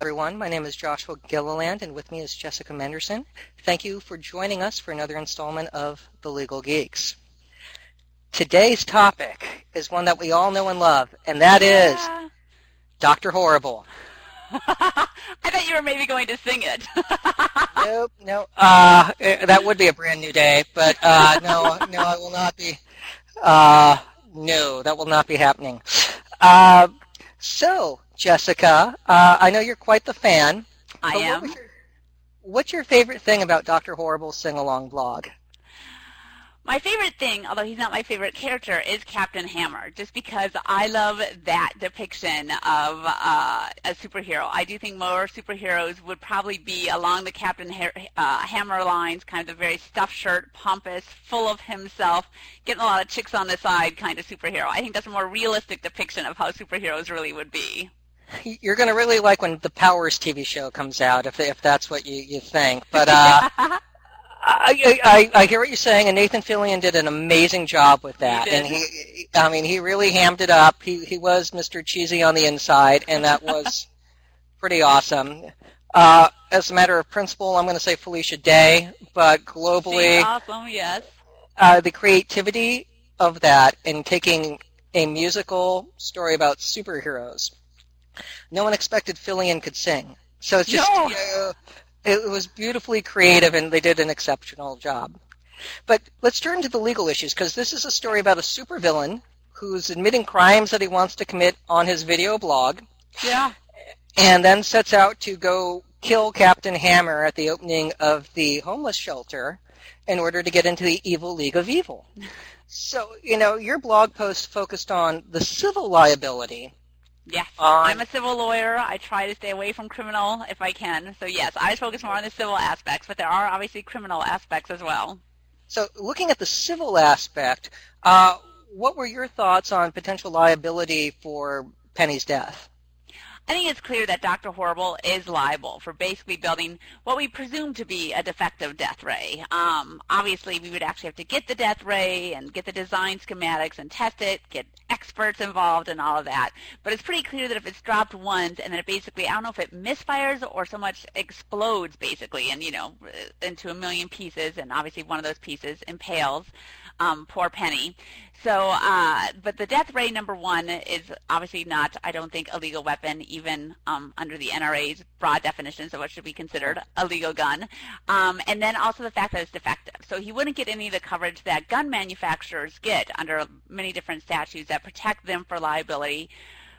everyone. My name is Joshua Gilliland, and with me is Jessica Mederson. Thank you for joining us for another installment of The Legal Geeks. Today's topic is one that we all know and love, and that is Yeah. Dr. Horrible. I thought you were maybe going to sing it. nope, no. Uh, eh, that would be a brand new day, but uh, no, no, I will not be. Uh, no, that will not be happening. Uh, so, Jessica, uh, I know you're quite the fan. I What am. was your, what's your favorite thing about Dr. Horrible's sing-along blog? My favorite thing, although he's not my favorite character, is Captain Hammer, just because I love that depiction of uh, a superhero. I do think more superheroes would probably be along the Captain ha- uh, Hammer lines, kind of the very stuffed shirt, pompous, full of himself, getting a lot of chicks on the side kind of superhero. I think that's a more realistic depiction of how superheroes really would be. You're going to really like when the Powers TV show comes out, if if that's what you, you think. But uh, I, I I hear what you're saying, and Nathan Fillion did an amazing job with that. He. And he, I mean, he really hammed it up. He he was Mr. Cheesy on the inside, and that was pretty awesome. Uh, as a matter of principle, I'm going to say Felicia Day, but globally, awesome, yes. uh, the creativity of that in taking a musical story about superheroes. No one expected Fillion could sing, so it's just No. uh, it was beautifully creative, and they did an exceptional job. But let's turn to the legal issues because this is a story about a supervillain who's admitting crimes that he wants to commit on his video blog, Yeah. and then sets out to go kill Captain Hammer at the opening of the homeless shelter in order to get into the evil League of Evil. So, you know, your blog post focused on the civil liability. Yes, On- I'm a civil lawyer. I try to stay away from criminal if I can. So yes, I focus more on the civil aspects, but there are obviously criminal aspects as well. So, looking at the civil aspect, uh, what were your thoughts on potential liability for Penny's death? I think it's clear that Dr. Horrible is liable for basically building what we presume to be a defective death ray. Um, obviously, we would actually have to get the death ray and get the design schematics and test it, get experts involved and all of that. But it's pretty clear that if it's dropped once and then it basically, I don't know if it misfires or so much explodes basically and, you know, into a million pieces and obviously one of those pieces impales um, poor Penny. So, uh, but the death ray number one is obviously not, I don't think, a legal weapon, even um, under the NRA's broad definitions of what should be considered a legal gun. Um, and then also the fact that it's defective. So he wouldn't get any of the coverage that gun manufacturers get under many different statutes that protect them for liability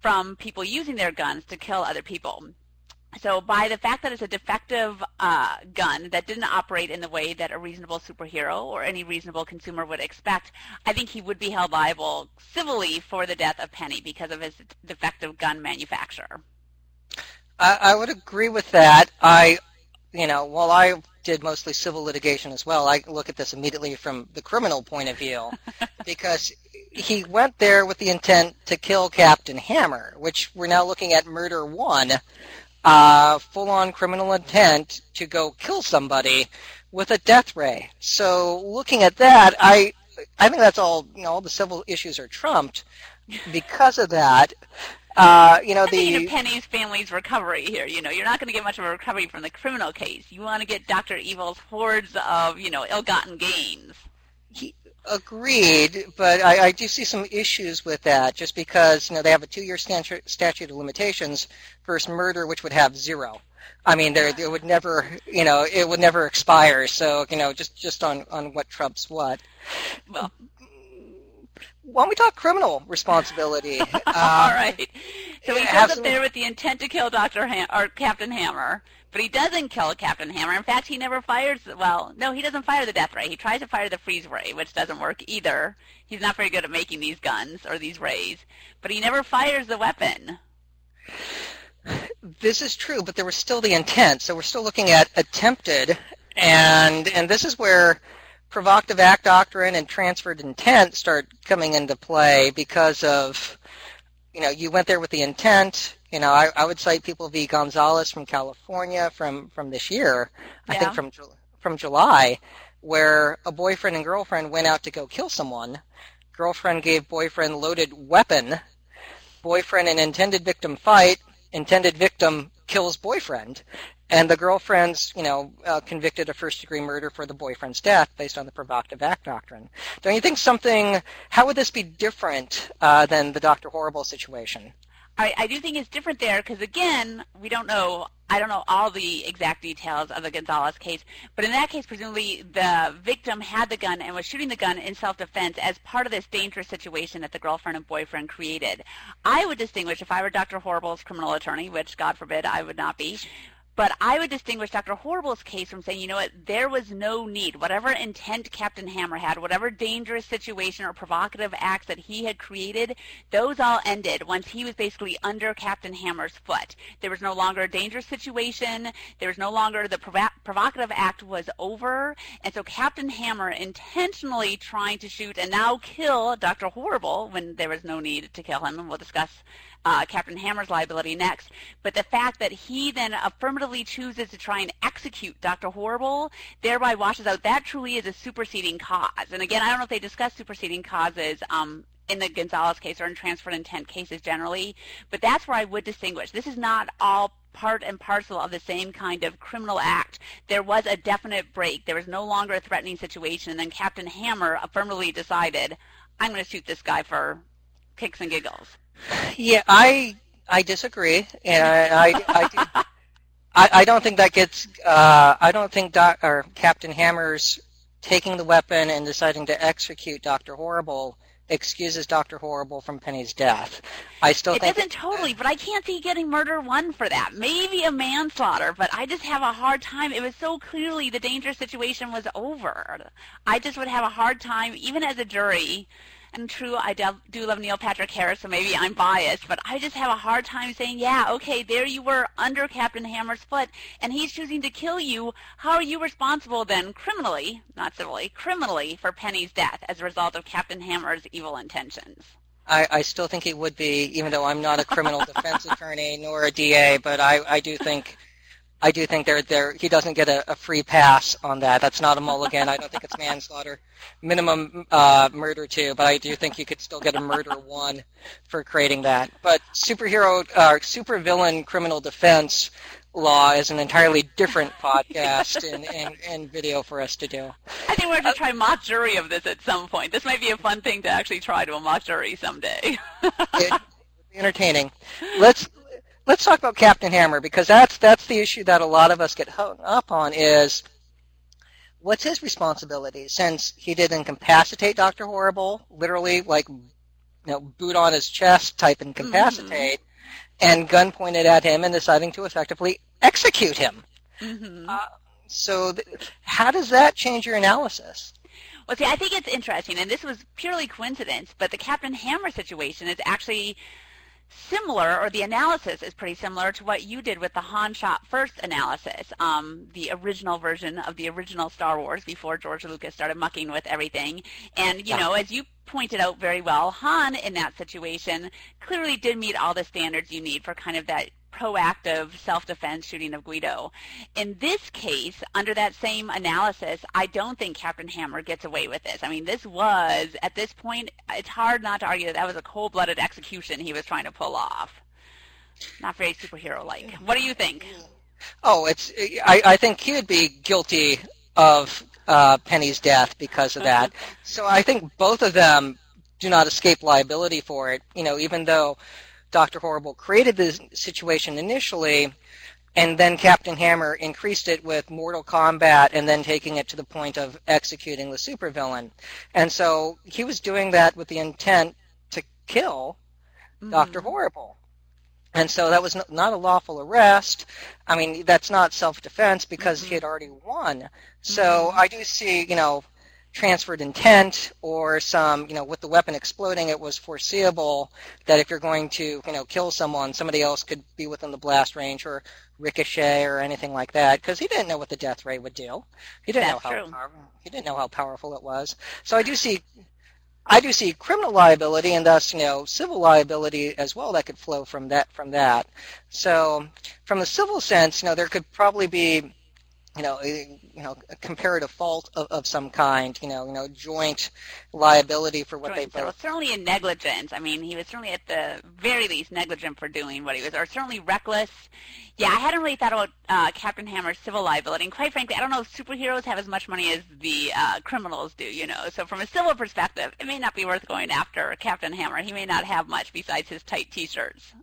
from people using their guns to kill other people. So by the fact that it's a defective uh, gun that didn't operate in the way that a reasonable superhero or any reasonable consumer would expect, I think he would be held liable civilly for the death of Penny because of his defective gun manufacturer. I, I would agree with that. I, you know, while I did mostly civil litigation as well, I look at this immediately from the criminal point of view because he went there with the intent to kill Captain Hammer, which we're now looking at murder one, uh, full-on criminal intent to go kill somebody with a death ray. So looking at that, I, I think that's all, you know, all the civil issues are trumped because of that. Uh, you know, the of Penny's family's recovery here. You know, you're not going to get much of a recovery from the criminal case. You want to get Dr. Evil's hordes of, you know, ill-gotten gains. He agreed, but I, I do see some issues with that just because, you know, they have a two-year statute, statute of limitations versus murder, which would have zero. I mean, there it would never, you know, it would never expire. So, you know, just just on on what trumps what. Well, Why don't we talk criminal responsibility? all Uh, right. So he goes up some- there with the intent to kill Doctor Ham- or Captain Hammer, but he doesn't kill Captain Hammer. In fact, he never fires. Well, no, he doesn't fire the death ray. He tries to fire the freeze ray, which doesn't work either. He's not very good at making these guns or these rays, but he never fires the weapon. This is true, but there was still the intent. So we're still looking at attempted, and and this is where provocative act doctrine and transferred intent start coming into play because of, you know, you went there with the intent. You know, I, I would cite people v. Gonzalez from California from from this year. I think from from July, where a boyfriend and girlfriend went out to go kill someone. Girlfriend gave boyfriend loaded weapon. Boyfriend and intended victim fight intended victim kills boyfriend, and the girlfriend's, you know, uh, convicted of first degree murder for the boyfriend's death based on the provocative act doctrine. Don't you think something? How would this be different uh, than the Doctor Horrible situation? I, I do think it's different there because again, we don't know. I don't know all the exact details of the Gonzalez case, but in that case, presumably the victim had the gun and was shooting the gun in self-defense as part of this dangerous situation that the girlfriend and boyfriend created. I would distinguish if I were Dr. Horrible's criminal attorney, which God forbid I would not be. But I would distinguish Dr. Horrible's case from saying, you know what, there was no need. Whatever intent Captain Hammer had, whatever dangerous situation or provocative acts that he had created, those all ended once he was basically under Captain Hammer's foot. There was no longer a dangerous situation. There was no longer the provocative act was over. And so Captain Hammer intentionally trying to shoot and now kill Dr. Horrible when there was no need to kill him, and we'll discuss uh, Captain Hammer's liability next. But the fact that he then affirmatively chooses to try and execute Dr. Horrible thereby washes out that truly is a superseding cause. And again, I don't know if they discuss superseding causes um, in the Gonzalez case or in transferred intent cases generally, but that's where I would distinguish. This is not all part and parcel of the same kind of criminal act. There was a definite break. There was no longer a threatening situation. And then Captain Hammer affirmatively decided, I'm going to shoot this guy for kicks and giggles. Yeah, I I disagree, and I I, I, I, I don't think that gets. Uh, I don't think Doc, or Captain Hammer's taking the weapon and deciding to execute Doctor Horrible excuses Doctor Horrible from Penny's death. I still it think doesn't totally, but I can't see getting murder one for that. Maybe a manslaughter, but I just have a hard time. It was so clearly the dangerous situation was over. I just would have a hard time, even as a jury, and true, I do love Neil Patrick Harris, so maybe I'm biased, but I just have a hard time saying, yeah, okay, there you were under Captain Hammer's foot, and he's choosing to kill you. How are you responsible then, criminally, not civilly, criminally, for Penny's death as a result of Captain Hammer's evil intentions? I, I still think he would be, even though I'm not a criminal defense attorney nor a DA, but I, I do think I do think there there he doesn't get a, a, free pass on that. That's not a mulligan. I don't think it's manslaughter. Minimum uh, murder two, but I do think you could still get a murder one for creating that. But superhero, uh, supervillain criminal defense law is an entirely different podcast and, and, and video for us to do. I think we're going to try mock jury of this at some point. This might be a fun thing to actually try to a mock jury someday. it entertaining. Let's let's talk about Captain Hammer because that's that's the issue that a lot of us get hung up on is what's his responsibility since he did incapacitate Doctor Horrible, literally like you know boot on his chest type incapacitate, mm-hmm. and gun pointed at him and deciding to effectively execute him. Mm-hmm. Uh, so, th- how does that change your analysis? Well, see, I think it's interesting, and this was purely coincidence, but the Captain Hammer situation is actually similar, or the analysis is pretty similar to what you did with the Han shot first analysis, um, the original version of the original Star Wars before George Lucas started mucking with everything. And, you know, as you pointed out very well, Han in that situation clearly did meet all the standards you need for kind of that proactive self-defense shooting of Greedo. In this case, under that same analysis, I don't think Captain Hammer gets away with this. I mean, this was, at this point, it's hard not to argue that that was a cold-blooded execution he was trying to pull off. Not very superhero-like. What do you think? Oh, it's. I, I think he would be guilty of uh, Penny's death because of that. so I think both of them do not escape liability for it. You know, even though Dr. Horrible created the situation initially, and then Captain Hammer increased it with Mortal Kombat and then taking it to the point of executing the supervillain. And so he was doing that with the intent to kill mm-hmm. Dr. Horrible. And so that was not a lawful arrest. I mean, that's not self-defense because mm-hmm. he had already won. So mm-hmm. I do see, you know, transferred intent or some, you know, with the weapon exploding, it was foreseeable that if you're going to, you know, kill someone, somebody else could be within the blast range or ricochet or anything like that because he didn't know what the death ray would do. He didn't That's know how power, he didn't know how powerful it was. So I do see I do see criminal liability and thus, you know, civil liability as well that could flow from that from that. So from the civil sense, you know, there could probably be you know, you know, a comparative fault of, of some kind, you know, you know, joint liability for what joint, they both. So certainly a negligence. I mean, he was certainly at the very least negligent for doing what he was, or certainly reckless. Yeah, I hadn't really thought about uh, Captain Hammer's civil liability, and quite frankly, I don't know if superheroes have as much money as the uh, criminals do. You know, so from a civil perspective, it may not be worth going after Captain Hammer. He may not have much besides his tight T-shirts.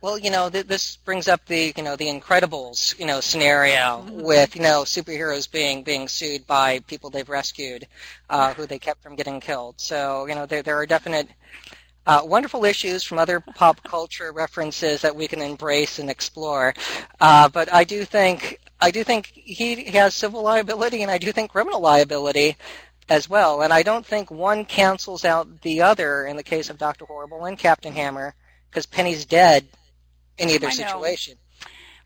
Well, you know, th- this brings up the, you know, the Incredibles, you know, scenario mm-hmm. with, you know, superheroes being being sued by people they've rescued, uh, who they kept from getting killed. So, you know, there there are definite uh, wonderful issues from other pop culture references that we can embrace and explore. Uh, but I do think I do think he has civil liability, and I do think criminal liability as well. And I don't think one cancels out the other in the case of Doctor Horrible and Captain Hammer because Penny's dead in either situation.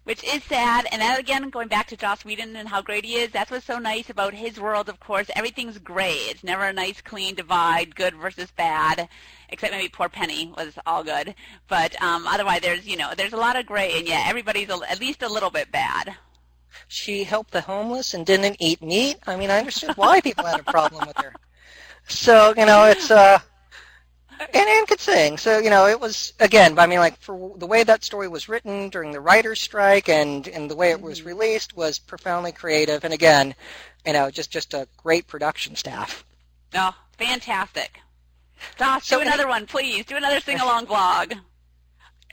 Which is sad, and that again, going back to Joss Whedon and how great he is, that's what's so nice about his world, of course. Everything's gray. It's never a nice, clean divide, good versus bad, except maybe poor Penny was all good. But um, otherwise, there's, you know, there's a lot of gray, and yeah, everybody's a, at least a little bit bad. She helped the homeless and didn't eat meat. I mean, I understood why people had a problem with her. So, you know, it's, uh, and and could sing. So you know, it was again. I mean, like for the way that story was written during the writers' strike, and and the way it was mm-hmm. released was profoundly creative. And again, you know, just just a great production staff. Oh, fantastic! Josh, so, do another one, please. Do another sing along vlog.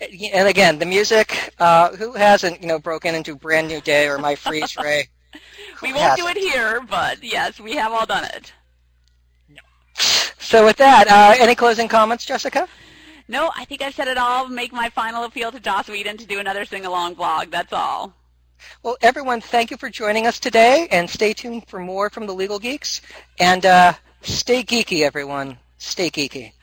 And again, the music. Uh, who hasn't you know broken into Brand New Day or My Freeze Ray? we won't hasn't? do it here, but yes, we have all done it. So with that, uh, any closing comments, Jessica? No, I think I've said it all. Make my final appeal to Joss Whedon to do another sing-along vlog. That's all. Well, everyone, thank you for joining us today, and stay tuned for more from the Legal Geeks. And uh, stay geeky, everyone. Stay geeky.